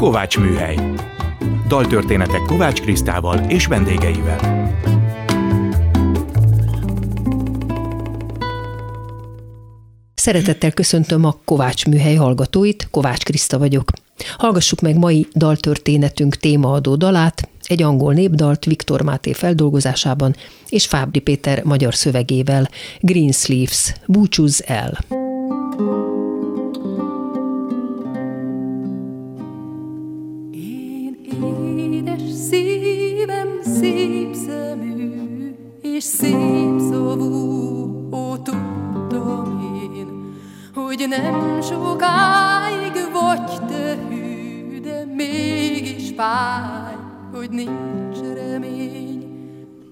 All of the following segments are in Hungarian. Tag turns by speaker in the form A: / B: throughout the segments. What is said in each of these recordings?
A: Kovács Műhely. Daltörténetek Kovács Krisztával és vendégeivel.
B: Szeretettel köszöntöm a Kovács Műhely hallgatóit, Kovács Kriszta vagyok. Hallgassuk meg mai daltörténetünk témaadó dalát, egy angol népdalt Viktor Máté feldolgozásában és Fábri Péter magyar szövegével, Green Sleeves, búcsúz el.
C: szép és szép szavú, ó, tudtam én, hogy nem sokáig vagy te hű, de mégis fáj, hogy nincs remény.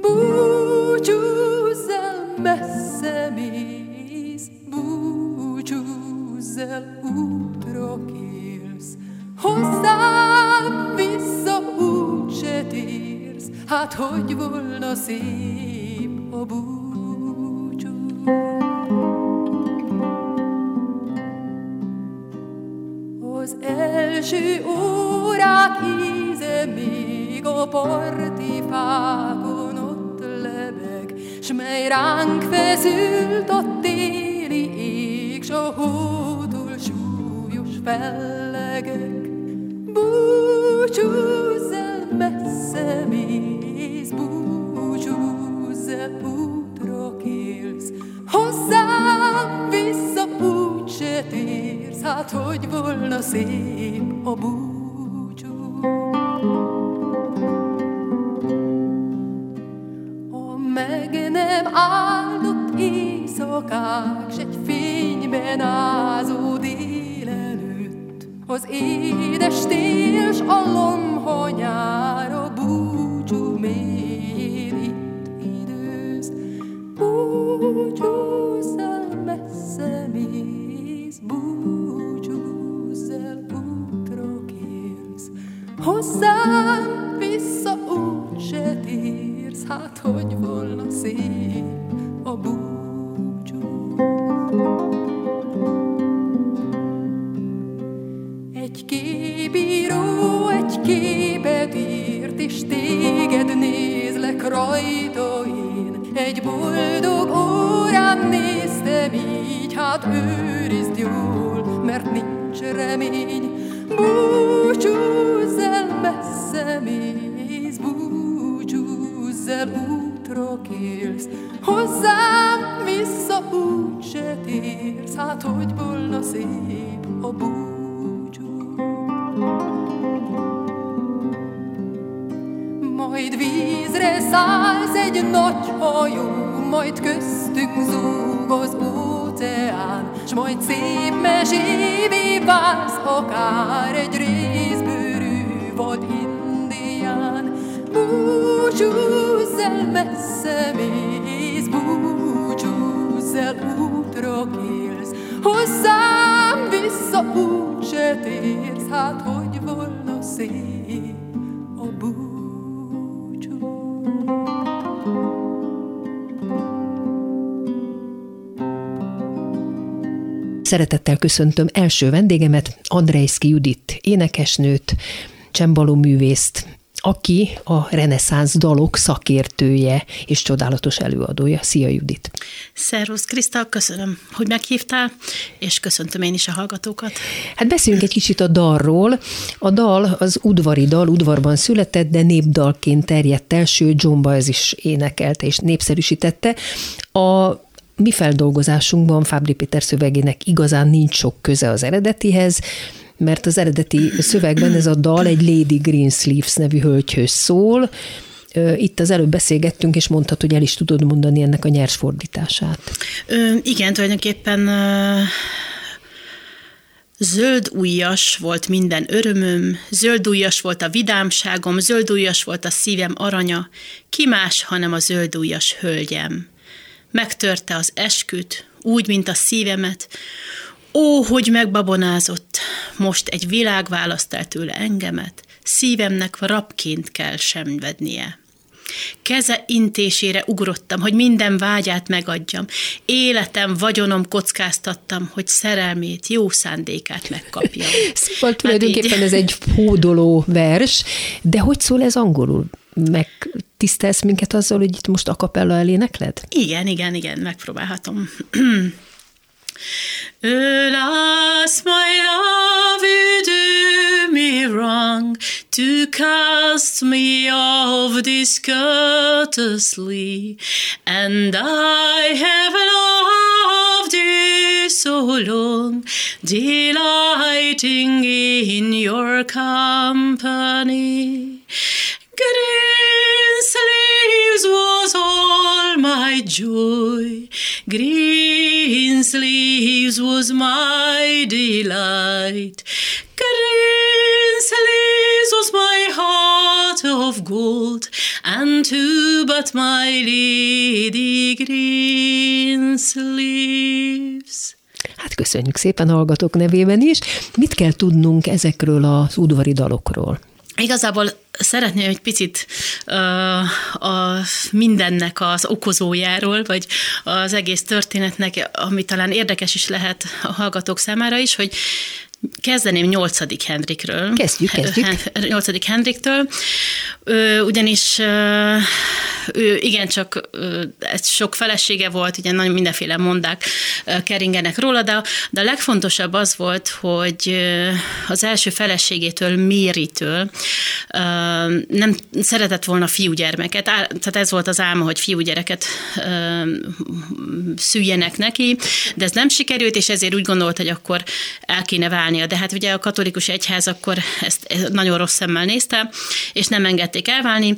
C: Búcsúzz el, messze mész, búcsúzz el, útra kérsz, hozzám vissza úgy se térsz, hát hogy volna szép a búcsú. Az első órák íze még a parti fákon ott lebeg, s mely ránk feszült a téli ég, s a hódul súlyos fellegek. Búcsúzz el, messze mész, hát hogy volna szép a búcsú. A meg nem áldott éjszakák, s egy fényben ázó délelőtt, az édes tél, s a lomha majd szép mesévé válsz akár egy részbőrű vad indián. Búcsúzz el, messze mész, búcsúzz el, útra kélsz, hozzám vissza úgy se térsz, hát hogy volna szép
B: Szeretettel köszöntöm első vendégemet, Andrejszki Judit, énekesnőt, csembaló művészt, aki a reneszánsz dalok szakértője és csodálatos előadója. Szia Judit!
D: Szervusz Kriszta, köszönöm, hogy meghívtál, és köszöntöm én is a hallgatókat.
B: Hát beszéljünk egy kicsit a dalról. A dal az udvari dal, udvarban született, de népdalként terjedt el, sőt John Baez is énekelte és népszerűsítette. A mi feldolgozásunkban Fábri Péter szövegének igazán nincs sok köze az eredetihez, mert az eredeti szövegben ez a dal egy Lady Greensleeves nevű hölgyhöz szól. Itt az előbb beszélgettünk, és mondtad, hogy el is tudod mondani ennek a nyers fordítását.
D: Ö, igen, tulajdonképpen ö, Zöld ujjas volt minden örömöm, zöld ujjas volt a vidámságom, zöld ujjas volt a szívem aranya, ki más, hanem a zöld ujjas hölgyem. Megtörte az esküt, úgy, mint a szívemet, Ó, hogy megbabonázott, most egy világ választ el tőle engemet, szívemnek rabként kell semvednie. Keze intésére ugrottam, hogy minden vágyát megadjam. Életem, vagyonom kockáztattam, hogy szerelmét, jó szándékát megkapjam.
B: Szóval tulajdonképpen ez egy hódoló vers, de hogy szól ez angolul? Meg tisztelsz minket azzal, hogy itt most a kapella elénekled?
D: Igen, igen, igen, megpróbálhatom. Alas, my love, you do me wrong to cast me off discourteously, and I have loved you so long, delighting in your company. Green sleeves was all my joy. Green sleeves was my delight. Green sleeves was my heart of gold, and who but my lady green sleeves?
B: Hát köszönjük szépen hallgatók nevében is. Mit kell tudnunk ezekről az udvari dalokról?
D: Igazából szeretném egy picit uh, a mindennek az okozójáról, vagy az egész történetnek, ami talán érdekes is lehet a hallgatók számára is, hogy Kezdeném 8. Henrikről.
B: Kezdjük, kezdjük.
D: 8. Henriktől, ugyanis ő igencsak ez sok felesége volt, ugye nagyon mindenféle mondák keringenek róla, de, de a legfontosabb az volt, hogy az első feleségétől, Méritől nem szeretett volna fiúgyermeket, tehát ez volt az álma, hogy fiúgyereket szüljenek neki, de ez nem sikerült, és ezért úgy gondolt, hogy akkor el kéne válnia. De hát ugye a katolikus egyház akkor ezt nagyon rossz szemmel nézte, és nem engedték elválni.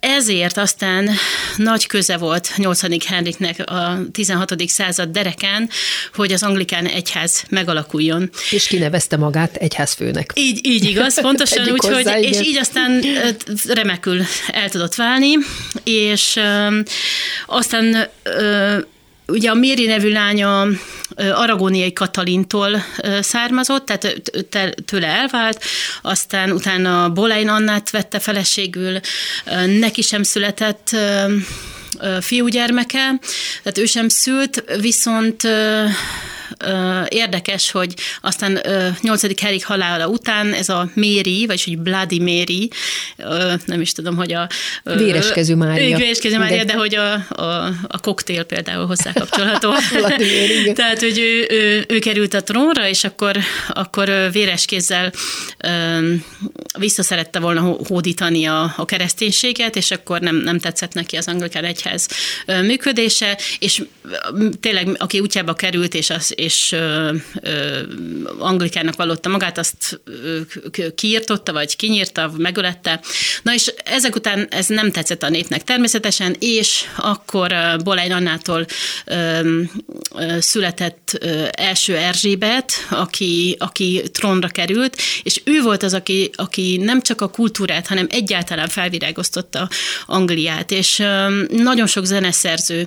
D: Ezért aztán nagy köze volt 8. Henriknek a 16. század derekán, hogy az anglikán egyház megalakuljon.
B: És kinevezte magát egyházfőnek.
D: Így, így igaz, pontosan, úgyhogy, és így aztán remekül el tudott válni, és aztán ugye a Méri nevű lánya aragóniai Katalintól származott, tehát tőle elvált, aztán utána Bolein Annát vette feleségül, neki sem született fiúgyermeke, tehát ő sem szült, viszont érdekes, hogy aztán 8. Henrik halála után ez a Méri, vagy hogy Bloody Méri, nem is tudom, hogy a...
B: Véreskező Mária.
D: Véreskező Mária, de, de hogy a, a, a koktél például hozzákapcsolható. Tehát, hogy ő, ő, ő, került a trónra, és akkor, akkor véres kézzel visszaszerette volna hódítani a, a kereszténységet, és akkor nem, nem tetszett neki az anglikán egyház működése, és tényleg, aki útjába került, és, az, és ö, ö, anglikának vallotta magát, azt ö, kiírtotta, vagy kinyírta, megölette. Na és ezek után ez nem tetszett a népnek természetesen, és akkor Bolein Annától ö, ö, született ö, első Erzsébet, aki, aki trónra került, és ő volt az, aki, aki nem csak a kultúrát, hanem egyáltalán felvirágoztatta Angliát, és ö, nagyon sok zeneszerző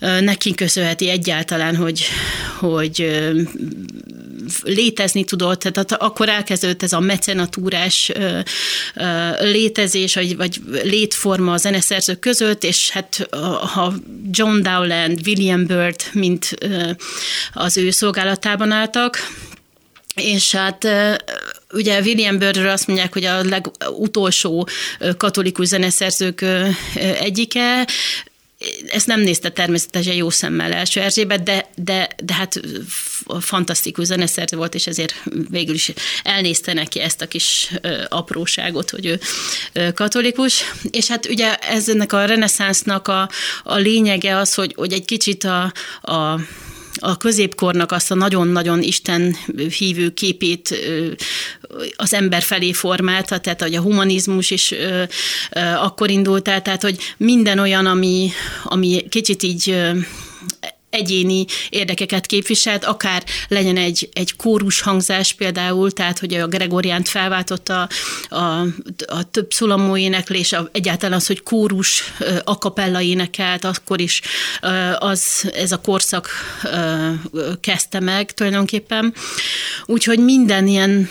D: ö, neki köszönheti egyáltalán, hogy, hogy létezni tudott, tehát akkor elkezdődött ez a mecenatúrás létezés, vagy, vagy létforma a zeneszerzők között, és hát ha John Dowland, William Byrd, mint az ő szolgálatában álltak, és hát ugye William Birdről azt mondják, hogy a legutolsó katolikus zeneszerzők egyike, ezt nem nézte természetesen jó szemmel első Erzsébet, de, de, de hát fantasztikus zeneszerző volt, és ezért végül is elnézte neki ezt a kis apróságot, hogy ő katolikus. És hát ugye ez ennek a reneszánsznak a, a lényege az, hogy, hogy egy kicsit a, a a középkornak azt a nagyon-nagyon Isten hívő képét az ember felé formálta, tehát hogy a humanizmus is akkor indult el, tehát hogy minden olyan, ami, ami kicsit így egyéni érdekeket képviselt, akár legyen egy, egy kórus hangzás például, tehát hogy a Gregoriánt felváltotta a, a több szulamó éneklés, a, egyáltalán az, hogy kórus akapella énekelt, akkor is az, ez a korszak kezdte meg tulajdonképpen. Úgyhogy minden ilyen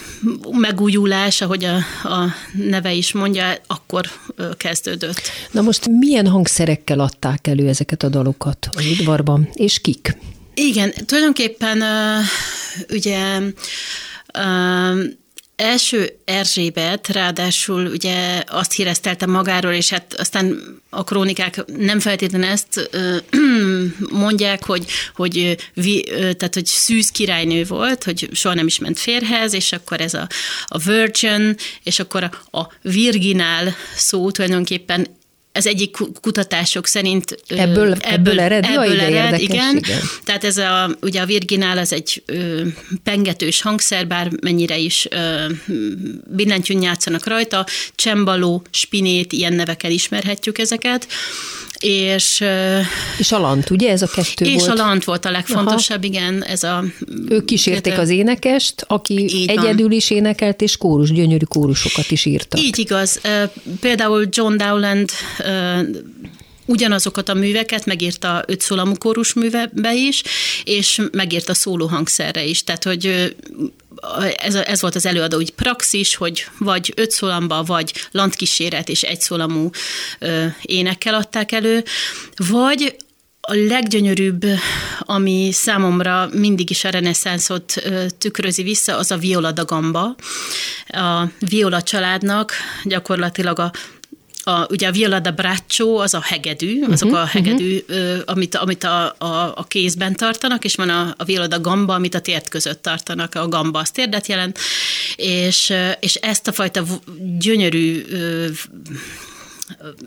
D: megújulás, ahogy a, a neve is mondja, akkor kezdődött.
B: Na most milyen hangszerekkel adták elő ezeket a dalokat az udvarban, és kik?
D: Igen, tulajdonképpen ugye első Erzsébet ráadásul ugye azt híreztelte magáról, és hát aztán a krónikák nem feltétlenül ezt mondják, hogy, hogy, tehát, hogy szűz királynő volt, hogy soha nem is ment férhez, és akkor ez a, a virgin, és akkor a, a virginál szó tulajdonképpen ez egyik kutatások szerint
B: ebből, ebből, ebből ered,
D: ebből ered igen. Tehát ez a, ugye a virginál az egy ö, pengetős hangszer, bár mennyire is ö, billentyűn játszanak rajta, csembaló, spinét, ilyen nevekkel ismerhetjük ezeket. És,
B: és a lant, ugye ez a kettő
D: és
B: volt?
D: És a lant volt a legfontosabb, Aha. igen. Ez a,
B: ők kísérték kettő. az énekest, aki Így egyedül van. is énekelt, és kórus, gyönyörű kórusokat is írtak.
D: Így igaz. Például John Dowland ugyanazokat a műveket megírta öt szólamú kórus művebe is, és megírta szólóhangszerre is. Tehát, hogy ez, ez volt az előadó, hogy praxis, hogy vagy öt szólamba, vagy landkíséret és egy szólamú énekkel adták elő, vagy a leggyönyörűbb, ami számomra mindig is a reneszánszot tükrözi vissza, az a Viola da Gamba. A Viola családnak gyakorlatilag a a, ugye a viola da braccio az a hegedű, azok uh-huh, a hegedű, uh-huh. amit, amit a, a, a kézben tartanak, és van a, a viola da gamba, amit a tért között tartanak, a gamba az térdet jelent, és, és ezt a fajta gyönyörű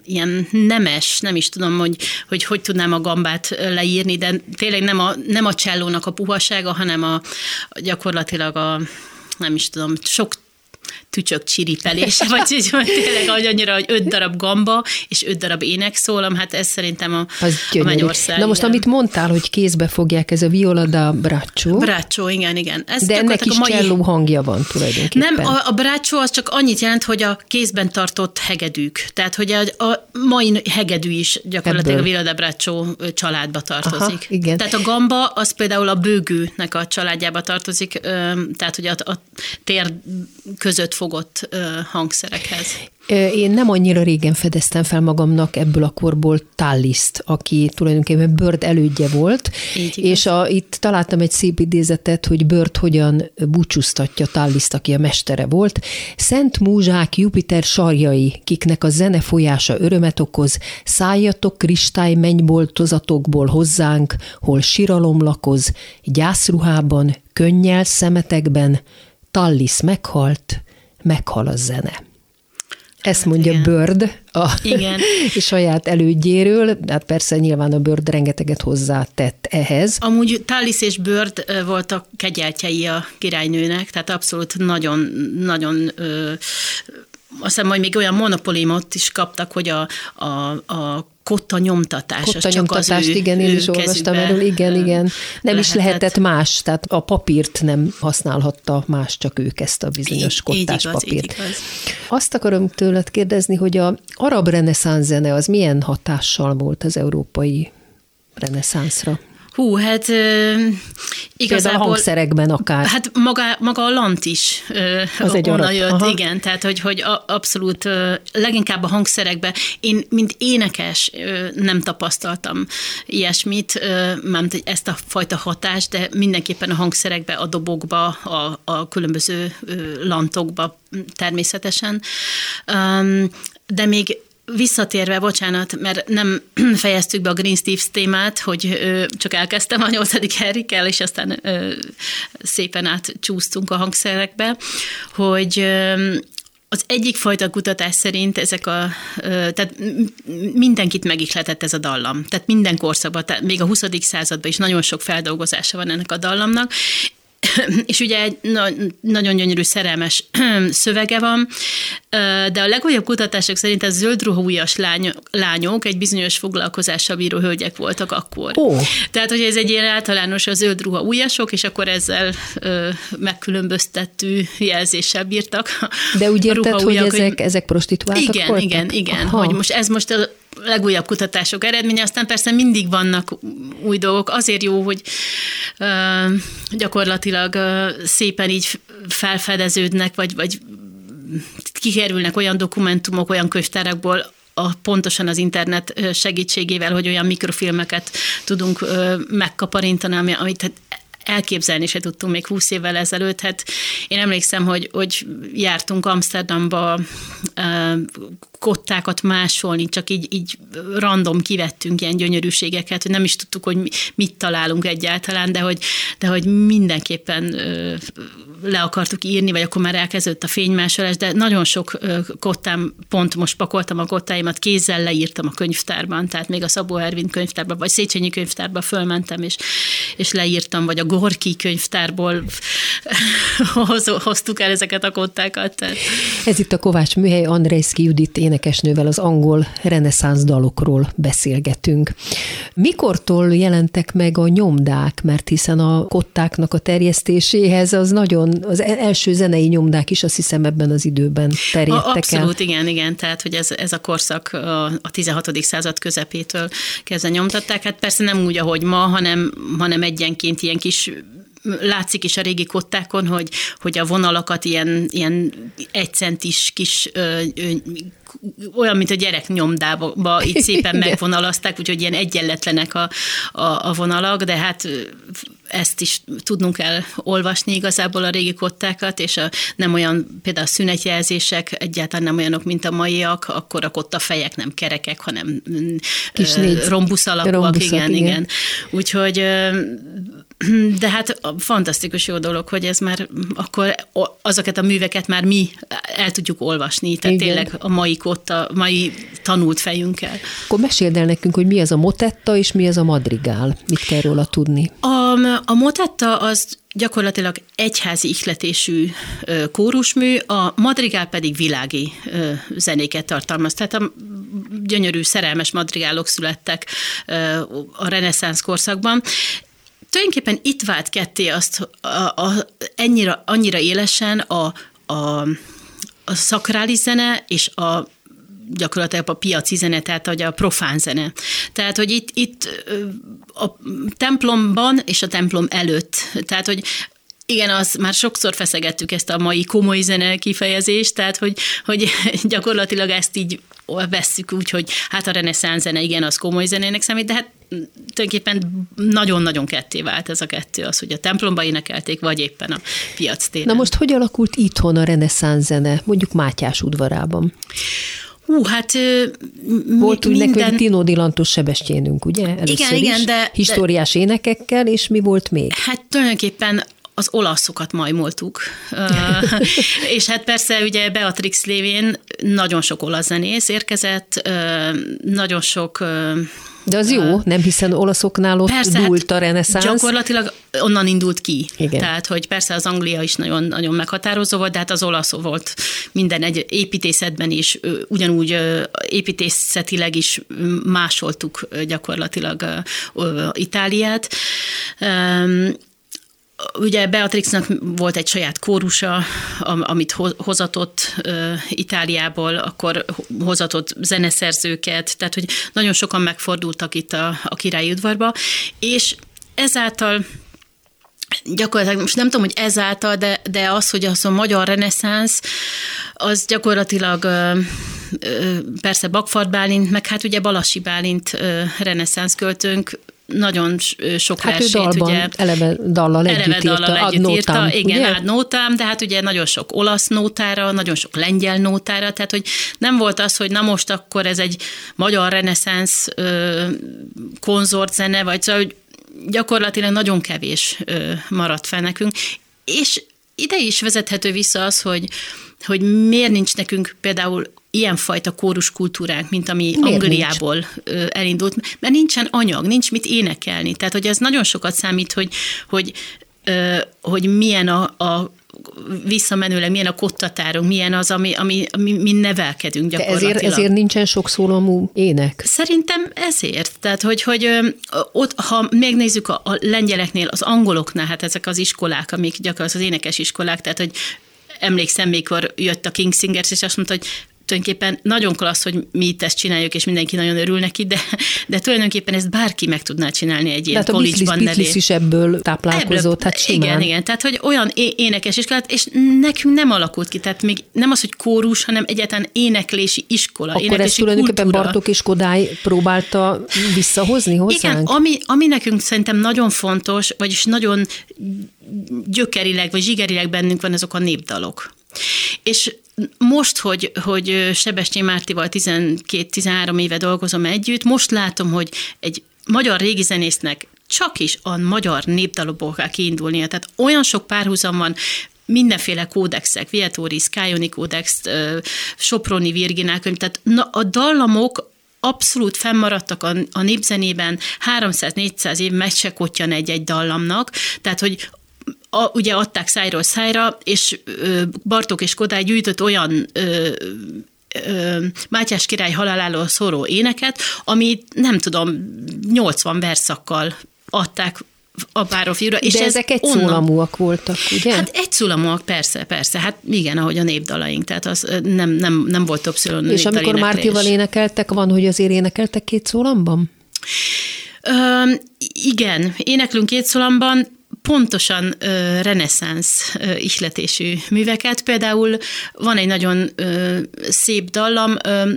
D: ilyen nemes, nem is tudom, hogy, hogy hogy tudnám a gambát leírni, de tényleg nem a, nem a csellónak a puhasága, hanem a gyakorlatilag a nem is tudom, sok tücsök csiripelése, vagy tényleg annyira, hogy öt darab gamba és öt darab énekszólam, hát ez szerintem a,
B: az a
D: mennyország.
B: Na most, amit mondtál, hogy kézbe fogják, ez a viola da braccio.
D: Braccio, igen, igen. Ez
B: De ennek is mai... cselló hangja van tulajdonképpen.
D: Nem, a, a braccio az csak annyit jelent, hogy a kézben tartott hegedűk. Tehát, hogy a, a mai hegedű is gyakorlatilag Ebből. a viola da braccio családba tartozik. Aha,
B: igen.
D: Tehát a gamba az például a bőgőnek a családjába tartozik, tehát, hogy a, a tér között fogott hangszerekhez.
B: Én nem annyira régen fedeztem fel magamnak ebből a korból Talliszt, aki tulajdonképpen Bird elődje volt, Így és a, itt találtam egy szép idézetet, hogy Bird hogyan búcsúztatja Talliszt, aki a mestere volt. Szent múzsák Jupiter sarjai, kiknek a zene folyása örömet okoz, szálljatok kristály mennyboltozatokból hozzánk, hol siralom lakoz, gyászruhában, könnyel szemetekben, Tallis meghalt, meghal a zene. Ezt hát mondja igen. Bird a igen. saját elődjéről, hát persze nyilván a Bird rengeteget hozzátett ehhez.
D: Amúgy Tallis és Bird voltak kegyeltjei a királynőnek, tehát abszolút nagyon, nagyon azt hiszem, hogy még olyan monopolimot is kaptak, hogy a, a, a kotta nyomtatás.
B: Kotta nyomtatást, igen, én is olvastam erről, igen, igen. Nem lehetett. is lehetett más, tehát a papírt nem használhatta más, csak ők ezt a bizonyos így, kottás így igaz, papírt. Így igaz. Azt akarom tőled kérdezni, hogy a arab reneszánsz zene az milyen hatással volt az európai reneszánszra?
D: Hú, hát igazából...
B: a hangszerekben akár.
D: Hát maga, maga a lant is Az egy onnan jött, Aha. igen, tehát hogy, hogy abszolút leginkább a hangszerekben, én mint énekes nem tapasztaltam ilyesmit, mert ezt a fajta hatást, de mindenképpen a hangszerekbe, a dobokba, a, a különböző lantokba természetesen. De még Visszatérve, bocsánat, mert nem fejeztük be a Green Steves témát, hogy ö, csak elkezdtem a nyolcadik Henrikkel, és aztán ö, szépen átcsúsztunk a hangszerekbe, hogy ö, az egyik fajta kutatás szerint ezek a, tehát mindenkit megihletett ez a dallam. Tehát minden korszakban, tehát még a 20. században is nagyon sok feldolgozása van ennek a dallamnak, és ugye egy na- nagyon gyönyörű szerelmes szövege van, de a legújabb kutatások szerint a zöldruhújas lány, lányok egy bizonyos foglalkozással bíró hölgyek voltak akkor.
B: Oh.
D: Tehát, hogy ez egy ilyen általános a zöldruha újasok, és akkor ezzel ö, megkülönböztető jelzéssel bírtak.
B: De úgy érted, hogy ezek, ezek prostituáltak
D: Igen,
B: voltak?
D: igen, igen. Aha. Hogy most ez most a legújabb kutatások eredménye, aztán persze mindig vannak új dolgok. Azért jó, hogy uh, gyakorlatilag uh, szépen így felfedeződnek, vagy, vagy kikerülnek olyan dokumentumok, olyan könyvtárakból, a, pontosan az internet segítségével, hogy olyan mikrofilmeket tudunk megkaparintani, amit elképzelni se tudtunk még 20 évvel ezelőtt. Hát én emlékszem, hogy, hogy jártunk Amsterdamba kottákat másolni, csak így, így random kivettünk ilyen gyönyörűségeket, hogy nem is tudtuk, hogy mit találunk egyáltalán, de hogy, de hogy mindenképpen le akartuk írni, vagy akkor már elkezdődött a fénymásolás, de nagyon sok kottám, pont most pakoltam a kottáimat, kézzel leírtam a könyvtárban, tehát még a Szabó Ervin könyvtárban, vagy Széchenyi könyvtárban fölmentem, és, és leírtam, vagy a Gorki könyvtárból hoztuk el ezeket a kottákat. Tehát.
B: Ez itt a Kovács Műhely, Andrejszki Judit énekesnővel az angol reneszánsz dalokról beszélgetünk. Mikortól jelentek meg a nyomdák, mert hiszen a kottáknak a terjesztéséhez az nagyon, az e- első zenei nyomdák is azt hiszem ebben az időben terjedtek a,
D: Abszolút, el. igen, igen, tehát hogy ez, ez a korszak a 16. század közepétől kezdve nyomtatták. Hát persze nem úgy, ahogy ma, hanem, hanem egyenként ilyen kis látszik is a régi kottákon, hogy, hogy a vonalakat ilyen, ilyen egycentis kis ö, ö, olyan, mint a gyerek nyomdába, így szépen megvonalazták, úgyhogy ilyen egyenletlenek a, a, a vonalak, de hát ezt is tudnunk kell olvasni igazából a régi kottákat, és a, nem olyan, például a szünetjelzések egyáltalán nem olyanok, mint a maiak, akkor a kotta fejek nem kerekek, hanem Kis rombusz alakúak, rombuszak, igen, igen, igen. Úgyhogy de hát fantasztikus jó dolog, hogy ez már akkor azokat a műveket már mi el tudjuk olvasni, tehát Igen. tényleg a mai kotta, mai tanult fejünkkel.
B: Akkor meséld el nekünk, hogy mi az a motetta és mi az a madrigál. Mit kell róla tudni?
D: A, a motetta az gyakorlatilag egyházi ihletésű kórusmű, a madrigál pedig világi zenéket tartalmaz. Tehát a gyönyörű, szerelmes madrigálok születtek a reneszánsz korszakban, tulajdonképpen itt vált ketté azt a, a, ennyira, annyira élesen a, a, a szakrális zene és a gyakorlatilag a piaci zene, tehát hogy a profán zene. Tehát, hogy itt, itt a templomban és a templom előtt, tehát, hogy igen, az már sokszor feszegettük ezt a mai komoly zene kifejezést, tehát hogy, hogy gyakorlatilag ezt így vesszük úgy, hogy hát a reneszánsz zene, igen, az komoly zenének számít, de hát tulajdonképpen nagyon-nagyon ketté vált ez a kettő, az, hogy a templomba énekelték, vagy éppen a piac téren.
B: Na most hogy alakult itthon a reneszánsz zene, mondjuk Mátyás udvarában?
D: Hú, hát
B: Volt úgy minden... nekünk Tino Dilantos Sebestyénünk, ugye?
D: Először igen, is. igen, de...
B: Históriás de... énekekkel, és mi volt még?
D: Hát tulajdonképpen az olaszokat majmoltuk. és hát persze ugye Beatrix lévén nagyon sok olasz zenész érkezett, nagyon sok
B: de az jó, nem hiszen olaszoknál ott persze, dúlt a reneszánsz.
D: Gyakorlatilag onnan indult ki. Igen. Tehát, hogy persze az Anglia is nagyon, nagyon meghatározó volt, de hát az olasz volt minden egy építészetben is, ugyanúgy építészetileg is másoltuk gyakorlatilag Itáliát ugye Beatrixnak volt egy saját kórusa, amit hozatott Itáliából, akkor hozatott zeneszerzőket, tehát hogy nagyon sokan megfordultak itt a, a királyi udvarba, és ezáltal gyakorlatilag, most nem tudom, hogy ezáltal, de, de az, hogy az a magyar reneszánsz, az gyakorlatilag persze Bakfart Bálint, meg hát ugye Balasi Bálint reneszánsz költőnk nagyon sok hát versét, dalban, ugye,
B: eleve dallal együtt eleve dallal írta, együtt írta, nótám,
D: igen, ad nótám, de hát ugye nagyon sok olasz nótára, nagyon sok lengyel nótára, tehát hogy nem volt az, hogy na most akkor ez egy magyar reneszánsz konzortzene, vagy szóval, hogy gyakorlatilag nagyon kevés maradt fel nekünk, és ide is vezethető vissza az, hogy, hogy miért nincs nekünk például ilyenfajta kórus kultúránk, mint ami Miért Angliából nincs? elindult, mert nincsen anyag, nincs mit énekelni. Tehát, hogy ez nagyon sokat számít, hogy, hogy, hogy milyen a, a visszamenőleg milyen a kottatárunk, milyen az, ami, ami, ami mi nevelkedünk gyakorlatilag.
B: De ezért, ezért nincsen sok szólamú ének?
D: Szerintem ezért. Tehát, hogy, hogy ott, ha megnézzük a, a lengyeleknél, az angoloknál, hát ezek az iskolák, amik gyakorlatilag az énekes iskolák, tehát, hogy emlékszem, mikor jött a King Singers, és azt mondta, hogy tulajdonképpen nagyon klassz, hogy mi itt ezt csináljuk, és mindenki nagyon örül neki, de, de tulajdonképpen ezt bárki meg tudná csinálni egy ilyen
B: Tehát a is ebből táplálkozott, hát simán.
D: Igen, igen, tehát hogy olyan énekes iskolát, és nekünk nem alakult ki, tehát még nem az, hogy kórus, hanem egyáltalán éneklési iskola,
B: Akkor
D: éneklési
B: ezt tulajdonképpen
D: kultúra.
B: Bartok és Kodály próbálta visszahozni hozzánk?
D: Igen, ami, ami nekünk szerintem nagyon fontos, vagyis nagyon gyökerileg, vagy zsigerileg bennünk van azok a népdalok. És most, hogy, hogy Sebestyén Mártival 12-13 éve dolgozom együtt, most látom, hogy egy magyar régi zenésznek csak is a magyar népdalokból kell kiindulnia. Tehát olyan sok párhuzam van, mindenféle kódexek, Vietori, Skyoni kódex, Soproni, Virginál könyv, tehát a dallamok abszolút fennmaradtak a, a népzenében, 300-400 év se egy-egy dallamnak, tehát hogy a, ugye adták szájról szájra, és Bartók és Kodály gyűjtött olyan ö, ö, Mátyás király haláláról szóró éneket, amit nem tudom, 80 verszakkal adták a párofjúra.
B: És De ez ezek egy onnan... szólamúak voltak, ugye?
D: Hát egy szólamúak, persze, persze. Hát igen, ahogy a népdalaink, tehát az nem, nem, nem volt többször
B: És amikor Mártival énekeltek, van, hogy azért énekeltek két szólamban?
D: Ö, igen, éneklünk két szólamban, pontosan ö, reneszánsz ö, ihletésű műveket. Például van egy nagyon ö, szép dallam, ö,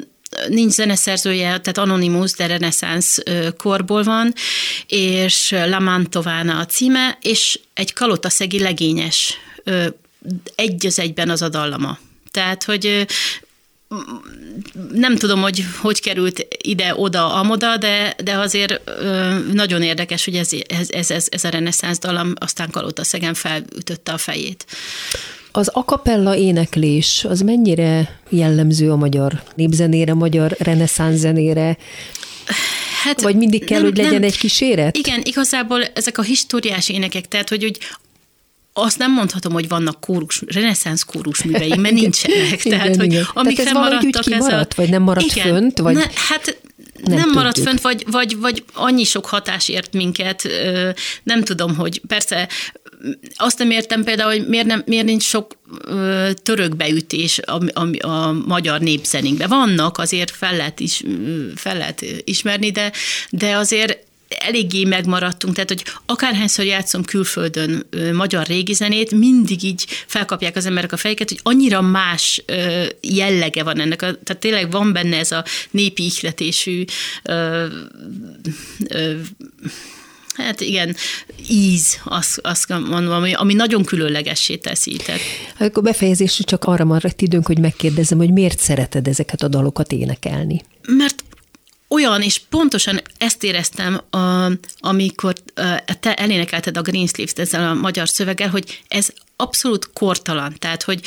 D: nincs zeneszerzője, tehát anonimus, de reneszánsz korból van, és La Mantovana a címe, és egy kalotaszegi legényes egy az egyben az a dallama. Tehát, hogy nem tudom, hogy hogy került ide-oda, amoda, de, de azért nagyon érdekes, hogy ez, ez, ez, ez, a reneszánsz dalam aztán Kalóta Szegen felütötte a fejét.
B: Az akapella éneklés az mennyire jellemző a magyar népzenére, magyar reneszánsz zenére? Hát, Vagy mindig kell, nem, hogy legyen nem, egy kíséret?
D: Igen, igazából ezek a históriás énekek, tehát hogy, hogy azt nem mondhatom, hogy vannak kórus, reneszánsz kórus művei, mert nincsenek.
B: Tehát, igen, hogy igen. amik tehát ez fennmaradtak, ez a... vagy nem maradt igen, fönt? Vagy... Ne,
D: hát nem, nem maradt fönt, vagy, vagy, vagy annyi sok hatás ért minket, nem tudom, hogy persze azt nem értem például, hogy miért, nem, miért nincs sok török beütés a, a, a magyar népzenénkben. Vannak, azért fel lehet, is, fel lehet ismerni, de, de azért eléggé megmaradtunk, tehát hogy akárhányszor játszom külföldön ö, magyar régi zenét, mindig így felkapják az emberek a fejeket, hogy annyira más ö, jellege van ennek, a, tehát tényleg van benne ez a népi ihletésű ö, ö, hát igen, íz, azt, azt mondom, ami, ami nagyon különlegessé teszi. Tehát.
B: Akkor befejezésre csak arra maradt időnk, hogy megkérdezem, hogy miért szereted ezeket a dalokat énekelni?
D: Mert olyan, és pontosan ezt éreztem, amikor te elénekelted a Greensleeves-t ezzel a magyar szöveggel, hogy ez abszolút kortalan, tehát hogy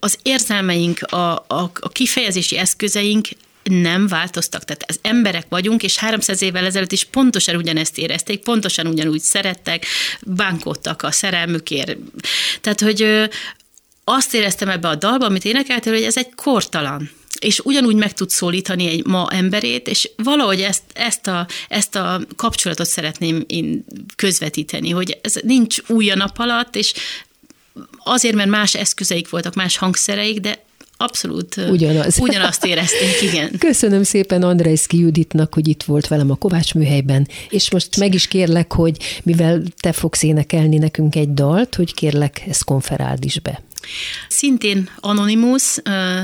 D: az érzelmeink, a, a, a kifejezési eszközeink nem változtak. Tehát az emberek vagyunk, és 300 évvel ezelőtt is pontosan ugyanezt érezték, pontosan ugyanúgy szerettek, bánkódtak a szerelmükért. Tehát, hogy azt éreztem ebbe a dalba, amit énekeltél, hogy ez egy kortalan és ugyanúgy meg tud szólítani egy ma emberét, és valahogy ezt, ezt, a, ezt a kapcsolatot szeretném én közvetíteni, hogy ez nincs új a nap alatt, és azért, mert más eszközeik voltak, más hangszereik, de abszolút Ugyanaz. ugyanazt érezték, igen.
B: Köszönöm szépen Andrejszki Juditnak, hogy itt volt velem a Kovács műhelyben, és most meg is kérlek, hogy mivel te fogsz énekelni nekünk egy dalt, hogy kérlek, ezt konferáld is be.
D: Szintén Anonymous,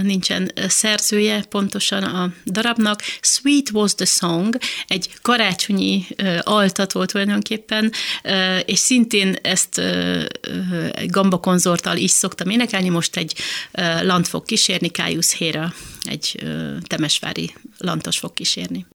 D: nincsen szerzője pontosan a darabnak. Sweet was the song, egy karácsonyi altató tulajdonképpen, és szintén ezt gamba konzorttal is szoktam énekelni, most egy lant fog kísérni, Caius Héra, egy temesvári lantos fog kísérni.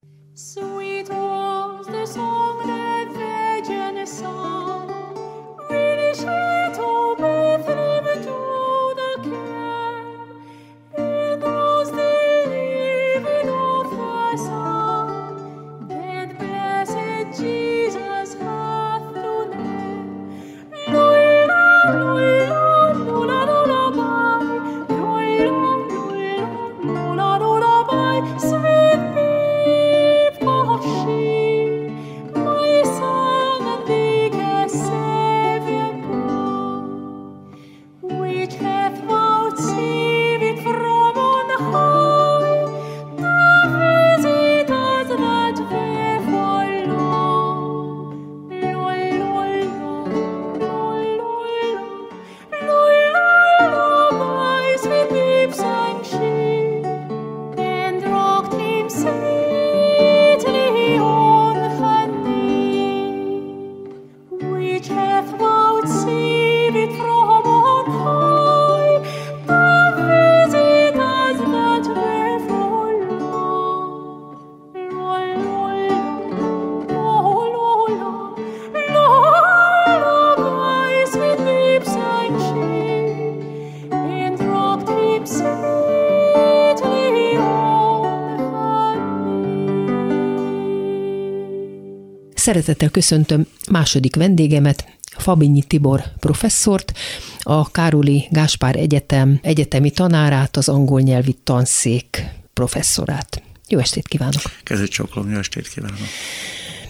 B: Szeretettel köszöntöm második vendégemet, Fabinyi Tibor professzort, a Károli Gáspár Egyetem egyetemi tanárát, az angol nyelvi tanszék professzorát. Jó estét kívánok!
E: Kezdett csoklom, jó estét kívánok!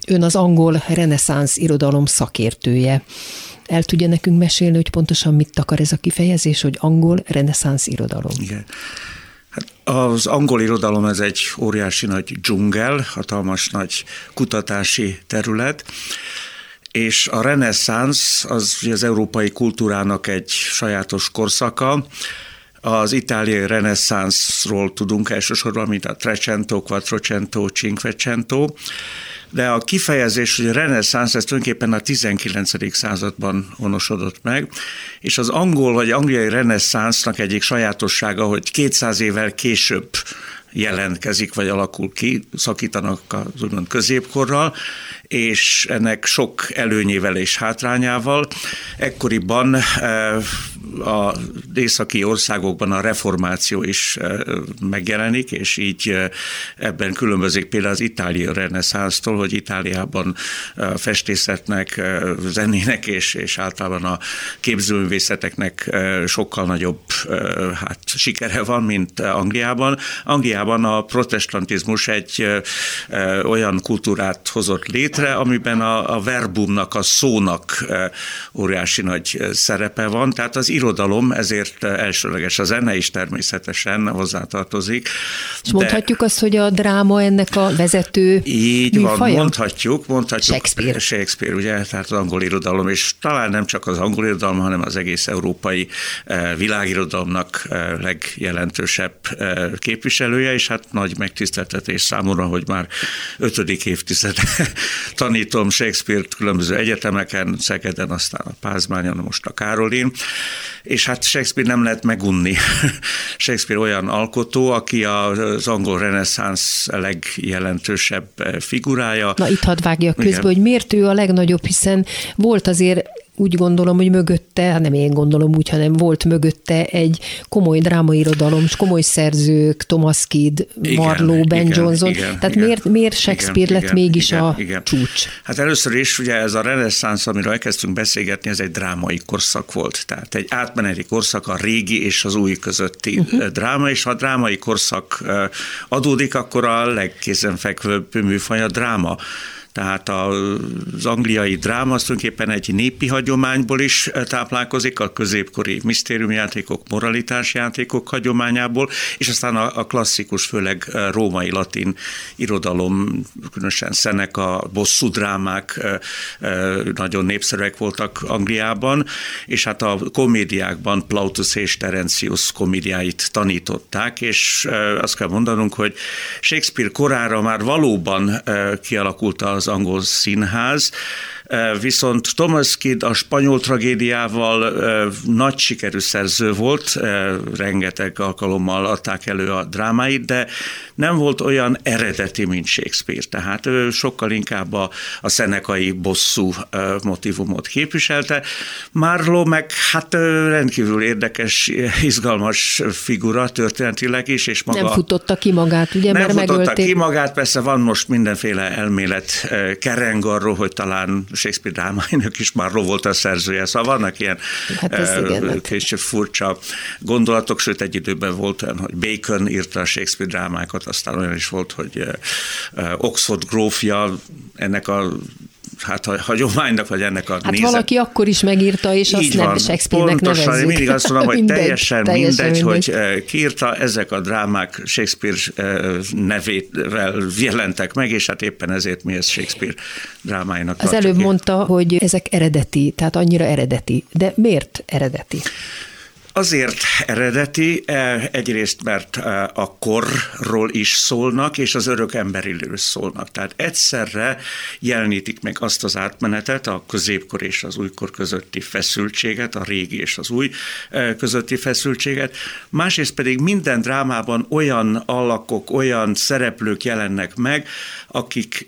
B: Ön az angol reneszánsz irodalom szakértője. El tudja nekünk mesélni, hogy pontosan mit akar ez a kifejezés, hogy angol reneszánsz irodalom?
E: Igen. Hát az angol irodalom ez egy óriási nagy dzsungel, hatalmas nagy kutatási terület, és a reneszánsz az az európai kultúrának egy sajátos korszaka, az itáliai reneszánszról tudunk elsősorban, mint a Trecento, Quattrocento, Cinquecento, de a kifejezés, hogy a reneszánsz, ez tulajdonképpen a 19. században honosodott meg, és az angol vagy angliai reneszánsznak egyik sajátossága, hogy 200 évvel később jelentkezik, vagy alakul ki, szakítanak az úgymond középkorral, és ennek sok előnyével és hátrányával. Ekkoriban eh, a északi országokban a reformáció is eh, megjelenik, és így eh, ebben különbözik például az itáliai reneszánsztól, hogy Itáliában festészetnek, zenének és, és általában a képzőművészeteknek sokkal nagyobb hát, sikere van, mint Angliában. Angliában a protestantizmus egy olyan kultúrát hozott létre, amiben a, a verbumnak, a szónak óriási nagy szerepe van, tehát az irodalom ezért elsőleges, a zene is természetesen hozzátartozik.
B: És de... mondhatjuk azt, hogy a dráma ennek a vezető
E: Így
B: műfaja?
E: van, mondhatjuk, mondhatjuk.
B: Shakespeare.
E: Shakespeare, ugye, tehát az angol irodalom, és talán nem csak az angol irodalom, hanem az egész európai világirodalomnak legjelentősebb képviselője, és hát nagy megtiszteltetés számomra, hogy már ötödik évtized tanítom Shakespeare-t különböző egyetemeken, Szegeden, aztán a Pázmányon, most a Károlin, és hát Shakespeare nem lehet megunni. Shakespeare olyan alkotó, aki az angol reneszánsz legjelentősebb figurája.
B: Na itt hadd vágja közbe, Igen. hogy miért ő a legnagyobb, hiszen volt azért úgy gondolom, hogy mögötte, hát nem én gondolom úgy, hanem volt mögötte egy komoly drámairodalom, és komoly szerzők, Thomas Kidd, Marlowe, Ben igen, Johnson. Igen, Tehát igen, miért, miért Shakespeare igen, lett igen, mégis igen, a igen. csúcs?
E: Hát először is ugye ez a reneszánsz, amiről elkezdtünk beszélgetni, ez egy drámai korszak volt. Tehát egy átmeneti korszak a régi és az új közötti uh-huh. dráma, és ha a drámai korszak adódik, akkor a legkézenfekvőbb műfaj a dráma. Tehát az angliai dráma az tulajdonképpen egy népi hagyományból is eh, táplálkozik, a középkori misztériumjátékok, moralitásjátékok hagyományából, és aztán a, klasszikus, főleg eh, római latin irodalom, különösen a bosszú drámák eh, nagyon népszerűek voltak Angliában, és hát a komédiákban Plautus és Terencius komédiáit tanították, és azt kell mondanunk, hogy Shakespeare korára már valóban kialakult az az angol színház, Viszont Thomas Kidd a spanyol tragédiával nagy sikerű szerző volt, rengeteg alkalommal adták elő a drámáit, de nem volt olyan eredeti, mint Shakespeare. Tehát ő sokkal inkább a, a szenekai bosszú motivumot képviselte. Marlowe meg hát rendkívül érdekes, izgalmas figura történetileg is, és maga...
B: Nem futotta ki magát, ugye,
E: nem
B: mert
E: futotta
B: megölték.
E: ki magát, persze van most mindenféle elmélet kereng arról, hogy talán Shakespeare drámáinak is már volt a szerzője, szóval vannak ilyen hát kicsit furcsa gondolatok, sőt egy időben volt olyan, hogy Bacon írta a Shakespeare drámákat, aztán olyan is volt, hogy Oxford grófja ennek a hát a hagyománynak, vagy ennek a
B: Hát
E: nézet.
B: valaki akkor is megírta, és azt
E: nem
B: van, Shakespeare-nek
E: pontosan,
B: nevezzük.
E: Én mindig azt mondom, hogy
B: mindegy,
E: teljesen,
B: teljesen
E: mindegy,
B: mindegy,
E: hogy kiírta, ezek a drámák Shakespeare nevével jelentek meg, és hát éppen ezért mi ez Shakespeare drámáinak
B: Az előbb mondta, hogy ezek eredeti, tehát annyira eredeti. De miért eredeti?
E: Azért eredeti, e, egyrészt mert e, a korról is szólnak, és az örök emberiről szólnak. Tehát egyszerre jelenítik meg azt az átmenetet, a középkor és az újkor közötti feszültséget, a régi és az új e, közötti feszültséget, másrészt pedig minden drámában olyan alakok, olyan szereplők jelennek meg, akik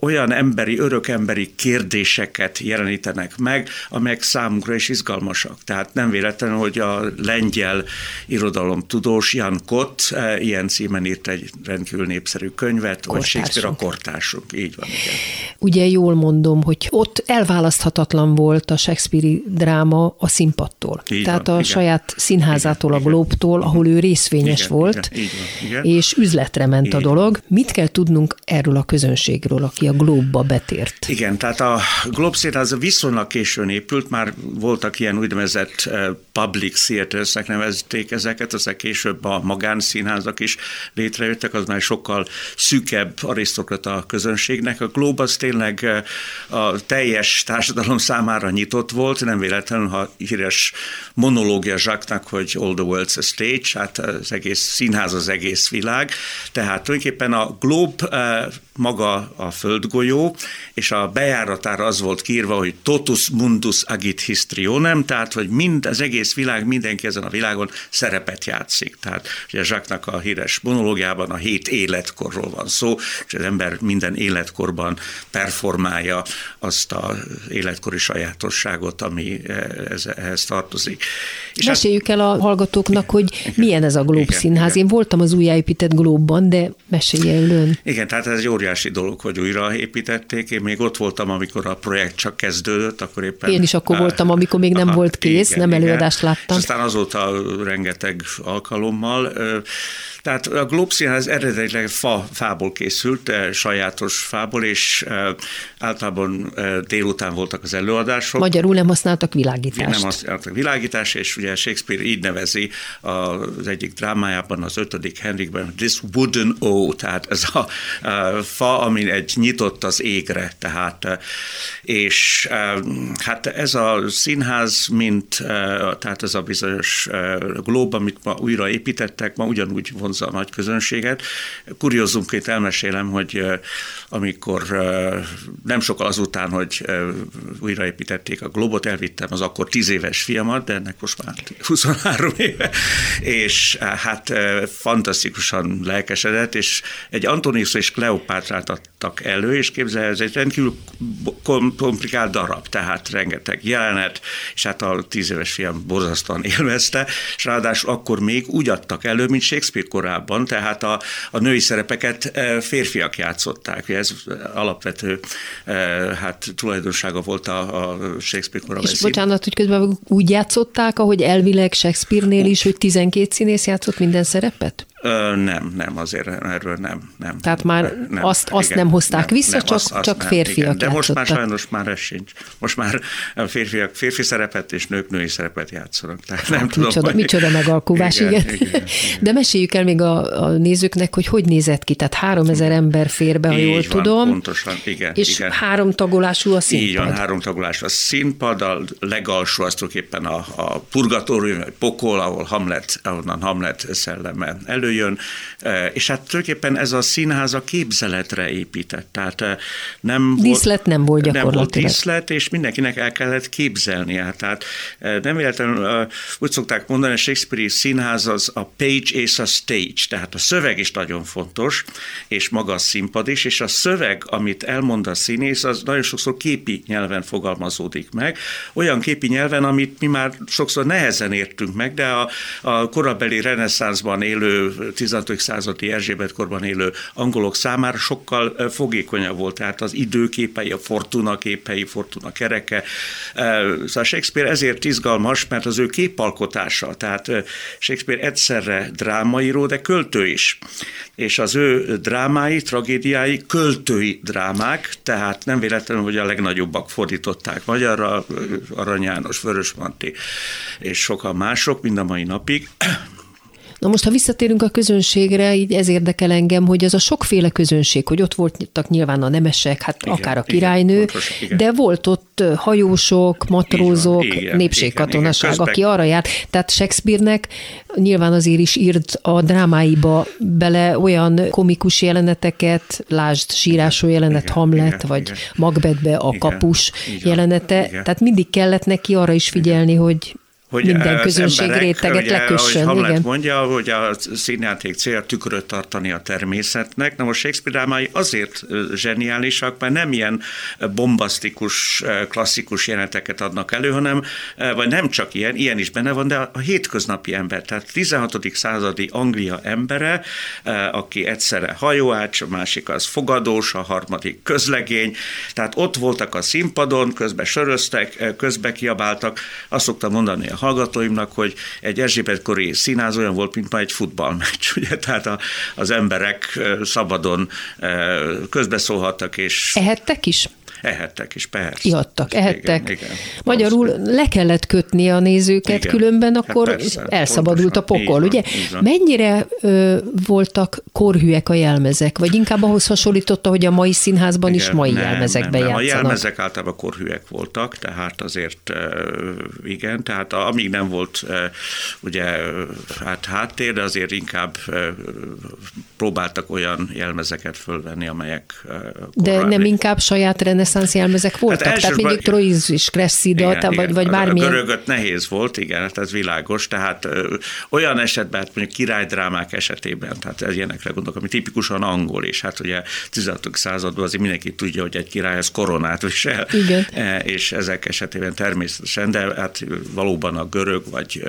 E: olyan emberi, örökemberi kérdéseket jelenítenek meg, amelyek számunkra is izgalmasak. Tehát nem véletlen, hogy a a lengyel irodalomtudós Jan Kott ilyen címen írt egy rendkívül népszerű könyvet, hogy Shakespeare a kortársunk. Így van, igen.
B: Ugye jól mondom, hogy ott elválaszthatatlan volt a Shakespeare dráma a színpadtól.
E: Így
B: Tehát
E: van,
B: a
E: igen.
B: saját színházától, a
E: Igen,
B: Globtól, ahol ő részvényes
E: Igen,
B: volt,
E: igen, van, igen.
B: és üzletre ment a
E: Így
B: dolog. Mit kell tudnunk erről a közönségről, aki a Globba betért?
E: Igen, tehát a Globe Színház viszonylag későn épült, már voltak ilyen úgynevezett eh, public theatersnek nevezték ezeket, aztán később a magánszínházak is létrejöttek, az már sokkal szűkebb arisztokrata közönségnek. A Globe az tényleg eh, a teljes társadalom számára nyitott volt, nem véletlenül, ha híres monológia Zsáknak, hogy all the world's a stage, hát az egész színház az egész világ, tehát tulajdonképpen a Globe eh, maga a földgolyó, és a bejáratára az volt kírva, hogy totus mundus agit histrionem, tehát, hogy mind, az egész világ, mindenki ezen a világon szerepet játszik. Tehát ugye Zsáknak a híres monológiában a hét életkorról van szó, és az ember minden életkorban performálja azt az életkori sajátosságot, ami ez, ehhez tartozik. És hát-
B: Meséljük el a hallgatóknak, hogy milyen ez a Globe
E: Igen,
B: Színház.
E: igen.
B: Én voltam az újjáépített Glóbban, de mesélje el ön.
E: Igen, tehát ez egy óriási dolog, hogy újra építették. Én még ott voltam, amikor a projekt csak kezdődött, akkor éppen...
B: Én is akkor voltam, amikor még nem volt kész, nem előadást láttam.
E: És aztán azóta rengeteg alkalommal. Tehát a Globe Színház eredetileg fa, fából készült, eh, sajátos fából, és eh, általában eh, délután voltak az előadások.
B: Magyarul nem használtak világítást.
E: Nem használtak világítás, és ugye Shakespeare így nevezi az egyik drámájában, az ötödik Henrikben, this wooden O, tehát ez a, fa, ami egy nyitott az égre, tehát, eh, és hát ez a színház, mint, eh, tehát ez a bizonyos glób, amit ma újra építettek, ma ugyanúgy vonzza a nagy közönséget. Kuriózumként elmesélem, hogy amikor nem sokkal azután, hogy újraépítették a globot, elvittem az akkor tíz éves fiamat, de ennek most már 23 éve, és hát fantasztikusan lelkesedett, és egy Antonius és Kleopátrát adtak elő, és képzel, ez egy rendkívül kom- komplikált darab, tehát rengeteg jelenet, és hát a tíz éves fiam borzasztóan élvezte, és ráadásul akkor még úgy adtak elő, mint Shakespeare korábban, tehát a, a női szerepeket eh, férfiak játszották. Ez alapvető eh, hát tulajdonsága volt a, a Shakespeare korabeli
B: És bocsánat, hogy közben úgy játszották, ahogy elvileg Shakespeare-nél is, hogy 12 színész játszott minden szerepet?
E: Ö, nem, nem, azért erről nem. nem
B: Tehát már azt- azt nem hozták vissza, csak- csak férfiak
E: igen. De most már sajnos már ez sincs. Most már férfiak férfi szerepet és nők női szerepet játszanak. Tehát nem tudom,
B: Hát Micsoda,
E: hogy-
B: micsoda megalkuvás, igen.
E: igen, igen, igen.
B: De meséljük el még a, a nézőknek, hogy hogy nézett ki. Tehát 3000 ember fér be, ha jól
E: van,
B: tudom.
E: pontosan, igen,
B: És
E: igen.
B: három tagolású a színpad.
E: Így van, három tagolás a színpad, a legalsó az tulajdonképpen a, a purgatórium, vagy pokol, ahol Hamlet, ahonnan Hamlet szelleme előjön, E, és hát tulajdonképpen ez a színház a képzeletre épített, tehát e, nem
B: Díszlet nem volt
E: Nem volt
B: gyakorlatilag.
E: díszlet, és mindenkinek el kellett képzelnie. Tehát e, nem véletlenül úgy szokták mondani, a Shakespeare színház az a page és a stage, tehát a szöveg is nagyon fontos, és maga a színpad is, és a szöveg, amit elmond a színész, az nagyon sokszor képi nyelven fogalmazódik meg, olyan képi nyelven, amit mi már sokszor nehezen értünk meg, de a, a korabeli reneszánszban élő 16. századi Erzsébet korban élő angolok számára sokkal fogékonyabb volt, tehát az időképei, a fortuna képei, fortuna kereke. Szóval Shakespeare ezért izgalmas, mert az ő képalkotása, tehát Shakespeare egyszerre drámaíró, de költő is. És az ő drámái, tragédiái költői drámák, tehát nem véletlenül, hogy a legnagyobbak fordították magyarra, Arany János, Vörös Manti és sokan mások, mind a mai napig.
B: Na most, ha visszatérünk a közönségre, így ez érdekel engem, hogy az a sokféle közönség, hogy ott voltak nyilván a nemesek, hát
E: Igen,
B: akár a
E: igen,
B: királynő,
E: pontosan, igen.
B: de volt ott hajósok, matrózok,
E: van, igen,
B: népségkatonaság,
E: igen, igen.
B: aki arra járt. Tehát Shakespeare-nek nyilván azért is írt a drámáiba bele olyan komikus jeleneteket, lásd sírásó jelenet
E: Igen,
B: Hamlet,
E: igen,
B: vagy
E: igen.
B: Macbethbe a
E: Igen,
B: kapus
E: van,
B: jelenete.
E: igen.
B: Tehát mindig kellett neki arra is figyelni, hogy hogy minden közönség réteget lekössön.
E: Ahogy Hamlet igen. mondja, hogy a színjáték célja tükröt tartani a természetnek. Na most Shakespeare drámai azért zseniálisak, mert nem ilyen bombasztikus, klasszikus jeleneteket adnak elő, hanem, vagy nem csak ilyen, ilyen is benne van, de a hétköznapi ember, tehát 16. századi Anglia embere, aki egyszerre hajóács, a másik az fogadós, a harmadik közlegény, tehát ott voltak a színpadon, közben söröztek, közbe kiabáltak. Azt szoktam mondani a hallgatóimnak, hogy egy Erzsébet-kori színáz olyan volt, mint ma egy futballmeccs, ugye? Tehát a, az emberek szabadon közbeszólhattak, és...
B: Ehettek is?
E: Ehettek is, persze.
B: Ihattak, ehettek. Igen, igen, Magyarul le kellett kötni a nézőket, igen. különben hát akkor hát persze, elszabadult a pokol, ugye? Van, Mennyire ö, voltak korhűek a jelmezek, vagy inkább ahhoz hasonlította, hogy a mai színházban igen, is mai nem, jelmezekben nem, nem.
E: játszanak? A jelmezek általában korhűek voltak, tehát azért igen, tehát amíg nem volt ugye hát háttér, de azért inkább próbáltak olyan jelmezeket fölvenni, amelyek
B: De nem inkább saját rendes reneszánsz jelmezek voltak? Hát tehát mondjuk Troiz is Cressida, igen, vagy, vagy bármilyen.
E: A görögöt nehéz volt, igen, hát ez világos, tehát ö, olyan esetben, hát mondjuk királydrámák esetében, tehát ez ilyenekre gondolok, ami tipikusan angol, és hát ugye 16. században azért mindenki tudja, hogy egy király ez koronát visel, igen. E, és ezek esetében természetesen, de hát valóban a görög vagy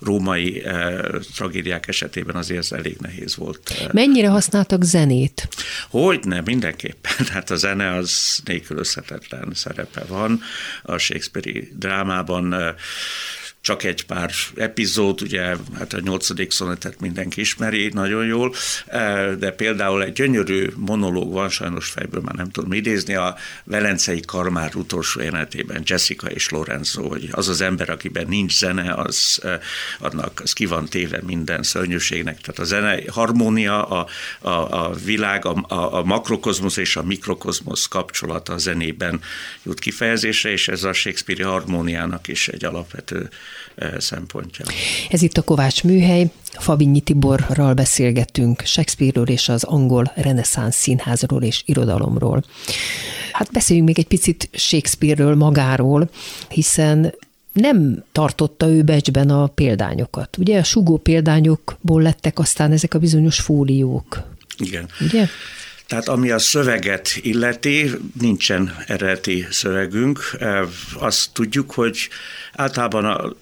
E: római e, tragédiák esetében azért ez elég nehéz volt.
B: Mennyire használtak zenét?
E: Hogy nem, mindenképpen. Tehát a zene az nélkül nélkülözhetetlen szerepe van. A Shakespeare-i drámában csak egy pár epizód, ugye hát a nyolcadik szonetet mindenki ismeri nagyon jól, e, de például egy gyönyörű monológ van, sajnos fejből már nem tudom idézni, a Velencei Karmár utolsó jelenetében Jessica és Lorenzo, hogy az az ember, akiben nincs zene, az, e, annak az ki van téve minden szörnyűségnek. Tehát a zene harmónia, a, a, a világ, a, a, makrokozmosz és a mikrokozmosz kapcsolata a zenében jut kifejezésre, és ez a Shakespeare harmóniának is egy alapvető szempontja.
B: Ez itt a Kovács Műhely, Fabinyi Tiborral beszélgettünk Shakespeare-ről és az angol reneszánsz színházról és irodalomról. Hát beszéljünk még egy picit Shakespeare-ről magáról, hiszen nem tartotta ő becsben a példányokat. Ugye a sugó példányokból lettek aztán ezek a bizonyos fóliók.
E: Igen. Ugye? Tehát ami a szöveget illeti, nincsen eredeti szövegünk. Azt tudjuk, hogy általában a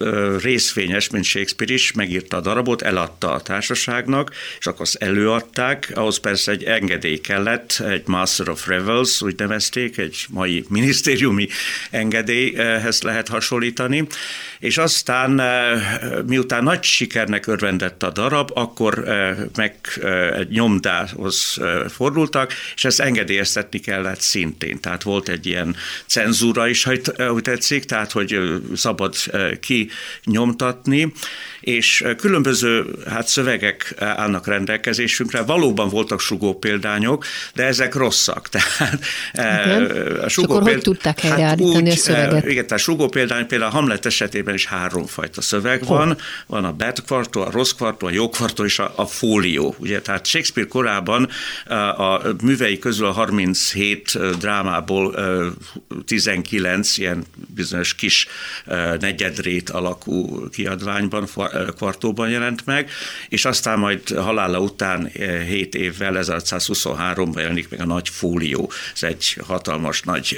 E: részvényes, mint Shakespeare is, megírta a darabot, eladta a társaságnak, és akkor azt előadták. Ahhoz persze egy engedély kellett, egy Master of Revels, úgy nevezték, egy mai minisztériumi engedélyhez lehet hasonlítani. És aztán, miután nagy sikernek örvendett a darab, akkor meg egy nyomdához fordult, voltak, és ezt engedélyeztetni kellett szintén. Tehát volt egy ilyen cenzúra is, hogy tetszik, tehát hogy szabad kinyomtatni, és különböző hát szövegek állnak rendelkezésünkre. Valóban voltak sugó példányok, de ezek rosszak.
B: Tehát igen. a sugó péld... hogy tudták hát helyreállítani hát a szöveget?
E: Igen, tehát sugó példány, például a Hamlet esetében is háromfajta szöveg oh. van. Van a bad kvartó, a rossz kvartó, a jó kvartó és a, a fólió. Ugye, tehát Shakespeare korában a művei közül a 37 drámából 19 ilyen bizonyos kis negyedrét alakú kiadványban, kvartóban jelent meg, és aztán majd halála után 7 évvel, 1923-ban jelenik meg a Nagy Fólió. Ez egy hatalmas nagy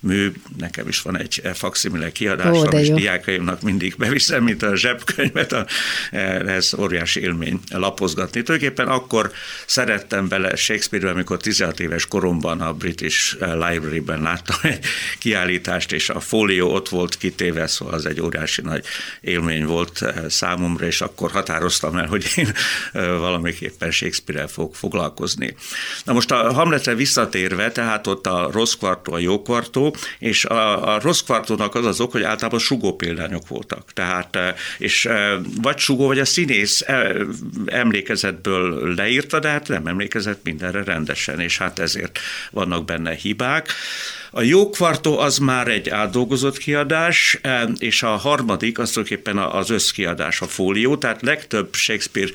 E: mű, nekem is van egy faximile kiadásom, és diákaimnak mindig beviszem, mint a zsebkönyvet, a, ez óriási élmény lapozgatni. Tulajdonképpen akkor szerettem bele Shakespeare-ről, amikor 16 éves koromban a British Library-ben láttam egy kiállítást, és a fólió ott volt kitéve, szóval az egy óriási nagy élmény volt eh, számomra, és akkor határoztam el, hogy én eh, valamiképpen Shakespeare-el fog foglalkozni. Na most a Hamletre visszatérve, tehát ott a rossz kvartó, a jó kvartó, és a, a rossz kvartónak az az ok, hogy általában sugó példányok voltak. Tehát, eh, és vagy sugó, vagy a színész emlékezetből leírta, de hát nem emlékezett mindenre rendesen, és hát ezért vannak benne hibák. A jó kvartó az már egy átdolgozott kiadás, és a harmadik az tulajdonképpen az összkiadás, a fólió, tehát legtöbb Shakespeare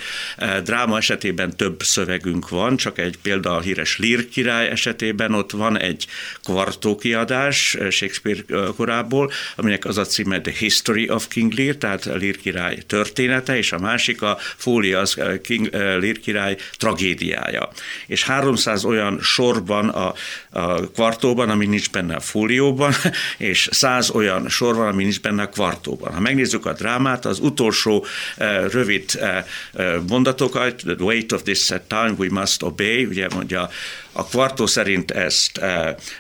E: dráma esetében több szövegünk van, csak egy példa a híres Lír király esetében ott van egy kvartó kiadás Shakespeare korából, aminek az a címe The History of King Lear, tehát Lír király története, és a másik a fólia az King Lear király tragédiája. És 300 olyan sorban a, a kvartóban, ami nincs benne a fólióban, és 100 olyan sor van, ami nincs benne a kvartóban. Ha megnézzük a drámát, az utolsó uh, rövid uh, mondatokat, the weight of this time we must obey, ugye mondja a kvartó szerint ezt uh,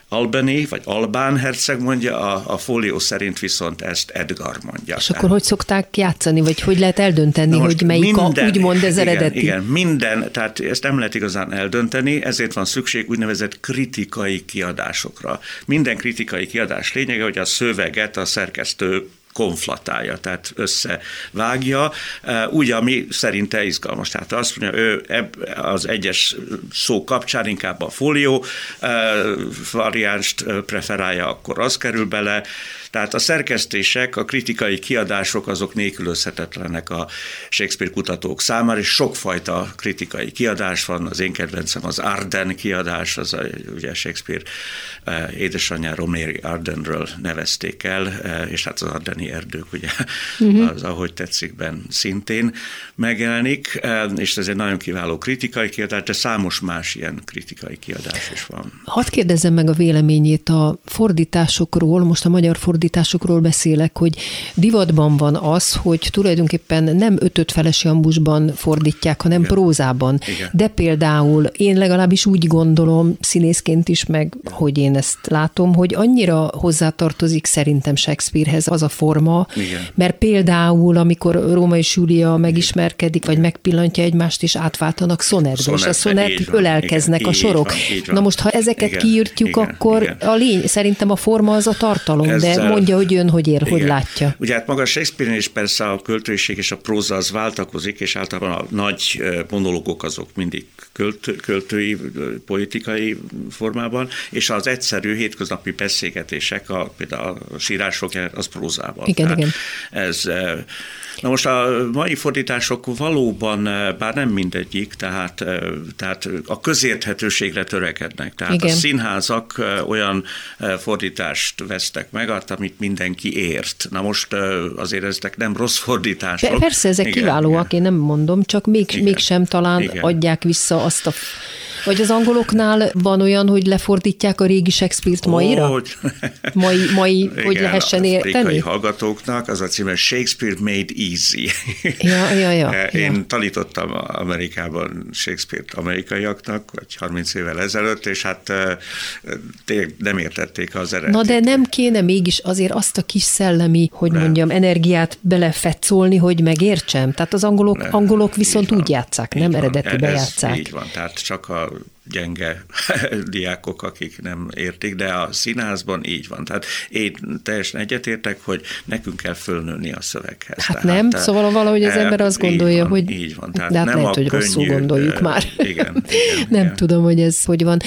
E: Albany, vagy Albán herceg mondja, a, a fólió szerint viszont ezt Edgar mondja.
B: És akkor hogy szokták játszani, vagy hogy lehet eldönteni, hogy melyik minden, a, úgymond ez
E: igen,
B: eredeti?
E: Igen, minden, tehát ezt nem lehet igazán eldönteni, ezért van szükség úgynevezett kritikai kiadásokra. Minden kritikai kiadás lényege, hogy a szöveget a szerkesztő konflatálja, tehát összevágja, úgy, ami szerinte izgalmas. Tehát azt mondja, ő az egyes szó kapcsán inkább a fólió variánst preferálja, akkor az kerül bele, tehát a szerkesztések, a kritikai kiadások azok nélkülözhetetlenek a Shakespeare kutatók számára, és sokfajta kritikai kiadás van. Az én kedvencem az Arden kiadás, az a, ugye Shakespeare eh, édesanyjáról Mary Ardenről nevezték el, eh, és hát az Ardeni erdők, ugye, uh-huh. az ahogy tetszikben szintén megjelenik, eh, és ez egy nagyon kiváló kritikai kiadás, de számos más ilyen kritikai kiadás is van.
B: Hadd kérdezzem meg a véleményét a fordításokról, most a magyar fordításokról, fordításokról beszélek, hogy divatban van az, hogy tulajdonképpen nem ötöt felesi ambusban fordítják, hanem Igen. prózában. Igen. De például én legalábbis úgy gondolom, színészként is, meg hogy én ezt látom, hogy annyira hozzátartozik szerintem Shakespearehez az a forma, Igen. mert például, amikor Róma és Júlia megismerkedik, vagy megpillantja egymást, és átváltanak szonetbe, és a szonet ölelkeznek Igen, a sorok. Van, van. Na most, ha ezeket Igen, kiírtjuk, Igen, akkor Igen. a lény, szerintem a forma az a tartalom, Ezzel de mondja, hogy jön, hogy ér, Igen. hogy látja.
E: Ugye hát maga Shakespeare is persze a költőiség és a próza az váltakozik, és általában a nagy monológok azok mindig költ, költői, politikai formában, és az egyszerű hétköznapi beszélgetések, a, például a sírások, az prózában.
B: Igen, Tehát igen.
E: Ez Na most a mai fordítások valóban, bár nem mindegyik, tehát, eh, tehát a közérthetőségre törekednek. Tehát Igen. a színházak olyan fordítást vesztek meg, amit mindenki ért. Na most azért ezek nem rossz fordítások.
B: Persze, ezek Igen, kiválóak, Igen. én nem mondom, csak még, mégsem talán Igen. adják vissza azt a vagy az angoloknál van olyan, hogy lefordítják a régi Shakespeare-t maira? Hogy? Mai, mai Igen, hogy lehessen érteni?
E: A hallgatóknak az a címe Shakespeare Made Easy.
B: Ja, ja, ja,
E: Én
B: ja.
E: tanítottam Amerikában Shakespeare-t amerikaiaknak, vagy 30 évvel ezelőtt, és hát nem értették az eredetet.
B: Na de nem kéne mégis azért azt a kis szellemi, hogy nem. mondjam, energiát belefetszolni, hogy megértsem? Tehát az angolok, nem, angolok viszont úgy játszák, nem eredetibe játszák.
E: Így van, tehát csak a gyenge diákok, akik nem értik, de a színházban így van. Tehát én teljesen egyetértek, hogy nekünk kell fölnőni a szöveghez.
B: Hát tehát, nem, szóval valahogy az ember azt gondolja,
E: van,
B: hogy
E: így van. Tehát
B: de hát
E: nem
B: lehet, hogy könnyű, rosszul gondoljuk már.
E: Igen, igen,
B: nem
E: igen.
B: tudom, hogy ez hogy van.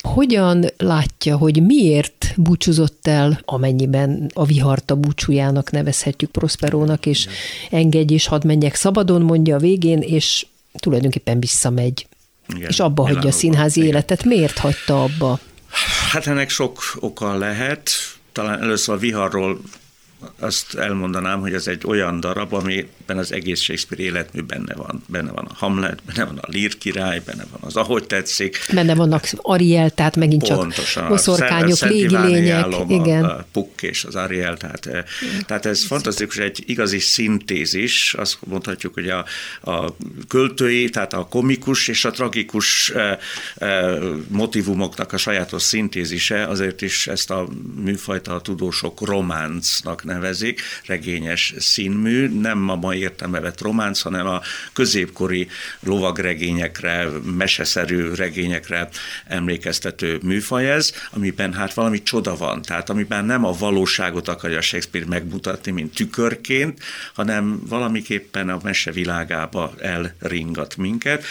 B: Hogyan látja, hogy miért búcsúzott el, amennyiben a viharta búcsújának nevezhetjük Prosperónak, és engedj és hadd menjek szabadon, mondja a végén, és tulajdonképpen visszamegy igen, és abba hagyja a színházi igen. életet. Miért hagyta abba?
E: Hát ennek sok oka lehet. Talán először a viharról azt elmondanám, hogy ez egy olyan darab, amiben az egész Shakespeare életmű benne van. Benne van a Hamlet, benne van a Lír király, benne van az Ahogy tetszik.
B: Benne vannak Ariel, tehát megint Pontosan, csak boszorkányok, légi lények.
E: Igen. A, Puck és az Ariel, tehát, eh, tehát ez fantasztikus, egy igazi szintézis, azt mondhatjuk, hogy a, a költői, tehát a komikus és a tragikus e, e, motivumoknak a sajátos szintézise, azért is ezt a műfajta a tudósok románcnak nevezik, regényes színmű, nem a mai értelme vett románc, hanem a középkori lovagregényekre, meseszerű regényekre emlékeztető műfaj ez, amiben hát valami csoda van, tehát amiben nem a valóságot akarja Shakespeare megmutatni, mint tükörként, hanem valamiképpen a mese világába elringat minket.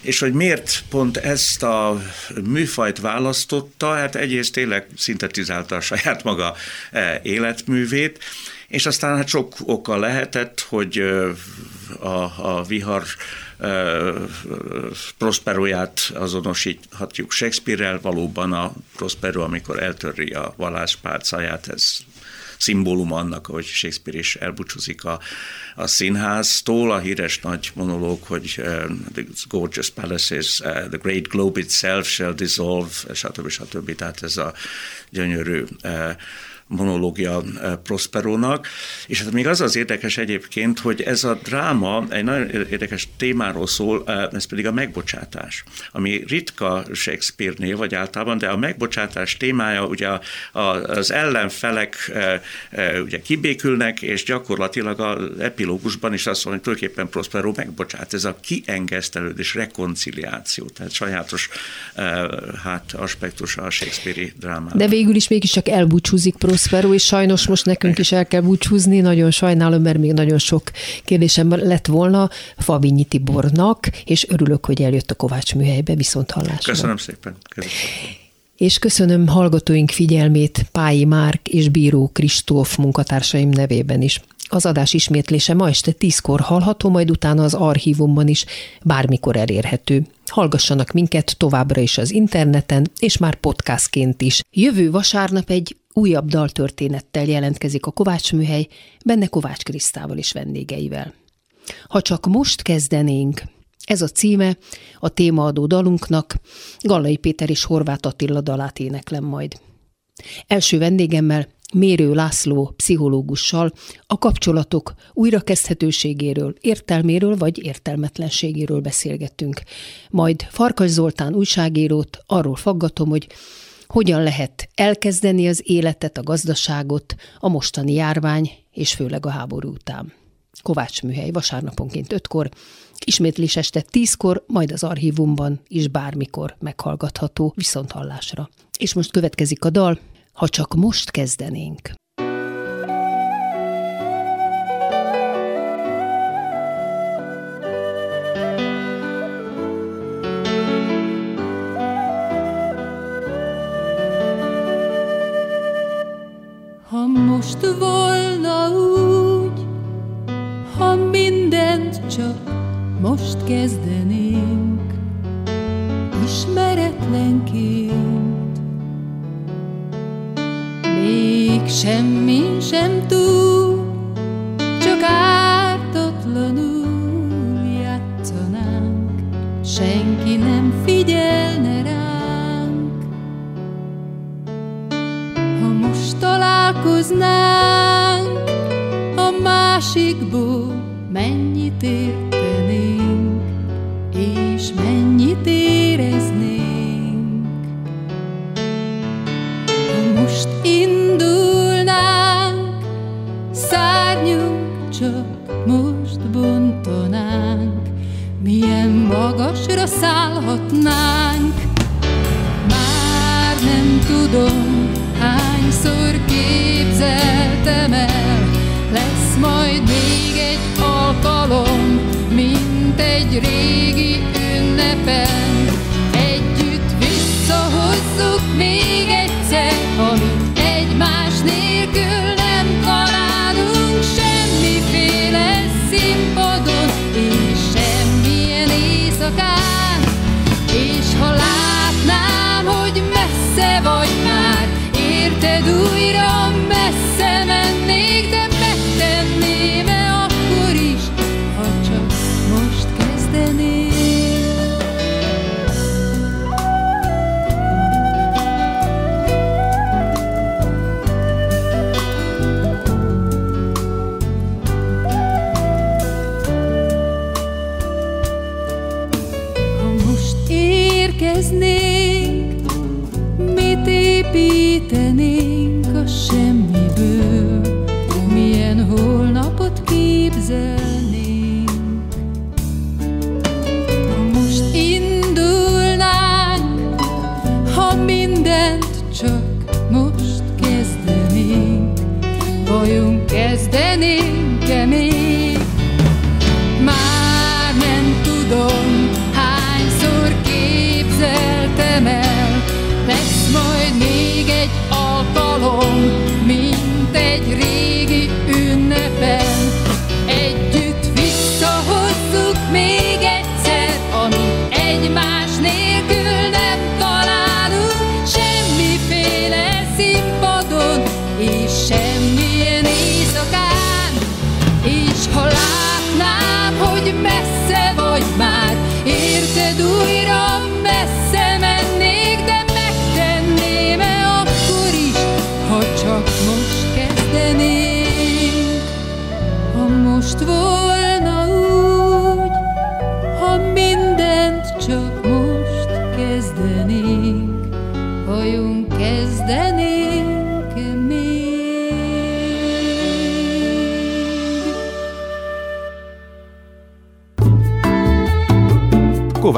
E: És hogy miért pont ezt a műfajt választotta, hát egyrészt tényleg szintetizálta a saját maga életművét, és aztán hát sok oka lehetett, hogy a, a vihar Prosperóját azonosíthatjuk Shakespeare-rel, valóban a Prospero, amikor eltörri a valláspálcáját, ez szimbólum annak, hogy Shakespeare is elbúcsúzik a, a színháztól, a híres nagy monológ, hogy the gorgeous palaces, uh, the great globe itself shall dissolve, stb. stb. Tehát ez a gyönyörű uh, monológia eh, Prosperónak, és hát még az az érdekes egyébként, hogy ez a dráma egy nagyon érdekes témáról szól, eh, ez pedig a megbocsátás, ami ritka Shakespeare-nél, vagy általában, de a megbocsátás témája ugye az ellenfelek eh, ugye kibékülnek, és gyakorlatilag az epilógusban is azt mondja, hogy tulajdonképpen Prospero megbocsát. Ez a kiengesztelődés, rekonciliáció, tehát sajátos hát aspektusa a Shakespeare-i drámának.
B: De végül is mégiscsak elbúcsúzik Prospero Prospero, és sajnos most nekünk is el kell búcsúzni, nagyon sajnálom, mert még nagyon sok kérdésem lett volna Favinyi Tibornak, és örülök, hogy eljött a Kovács műhelybe, viszont hallásra.
E: Köszönöm szépen. Köszönöm.
B: És köszönöm hallgatóink figyelmét Pályi Márk és Bíró Kristóf munkatársaim nevében is. Az adás ismétlése ma este tízkor hallható, majd utána az archívumban is bármikor elérhető. Hallgassanak minket továbbra is az interneten, és már podcastként is. Jövő vasárnap egy újabb daltörténettel jelentkezik a Kovács műhely, benne Kovács Krisztával és vendégeivel. Ha csak most kezdenénk, ez a címe a témaadó dalunknak, Gallai Péter és Horváth Attila dalát éneklem majd. Első vendégemmel Mérő László pszichológussal a kapcsolatok újrakezdhetőségéről, értelméről vagy értelmetlenségéről beszélgettünk. Majd Farkas Zoltán újságírót arról faggatom, hogy hogyan lehet elkezdeni az életet, a gazdaságot a mostani járvány és főleg a háború után. Kovács műhely vasárnaponként ötkor, ismétlés este tízkor, majd az archívumban is bármikor meghallgatható viszonthallásra. És most következik a dal, ha csak most kezdenénk.
C: Ha most volna úgy, ha mindent csak most kezdenénk, ismeretlenként. Még semmi sem túl, csak ártatlanul játszanánk, senki nem figyelne rá. találkoznánk, építenénk a semmiből,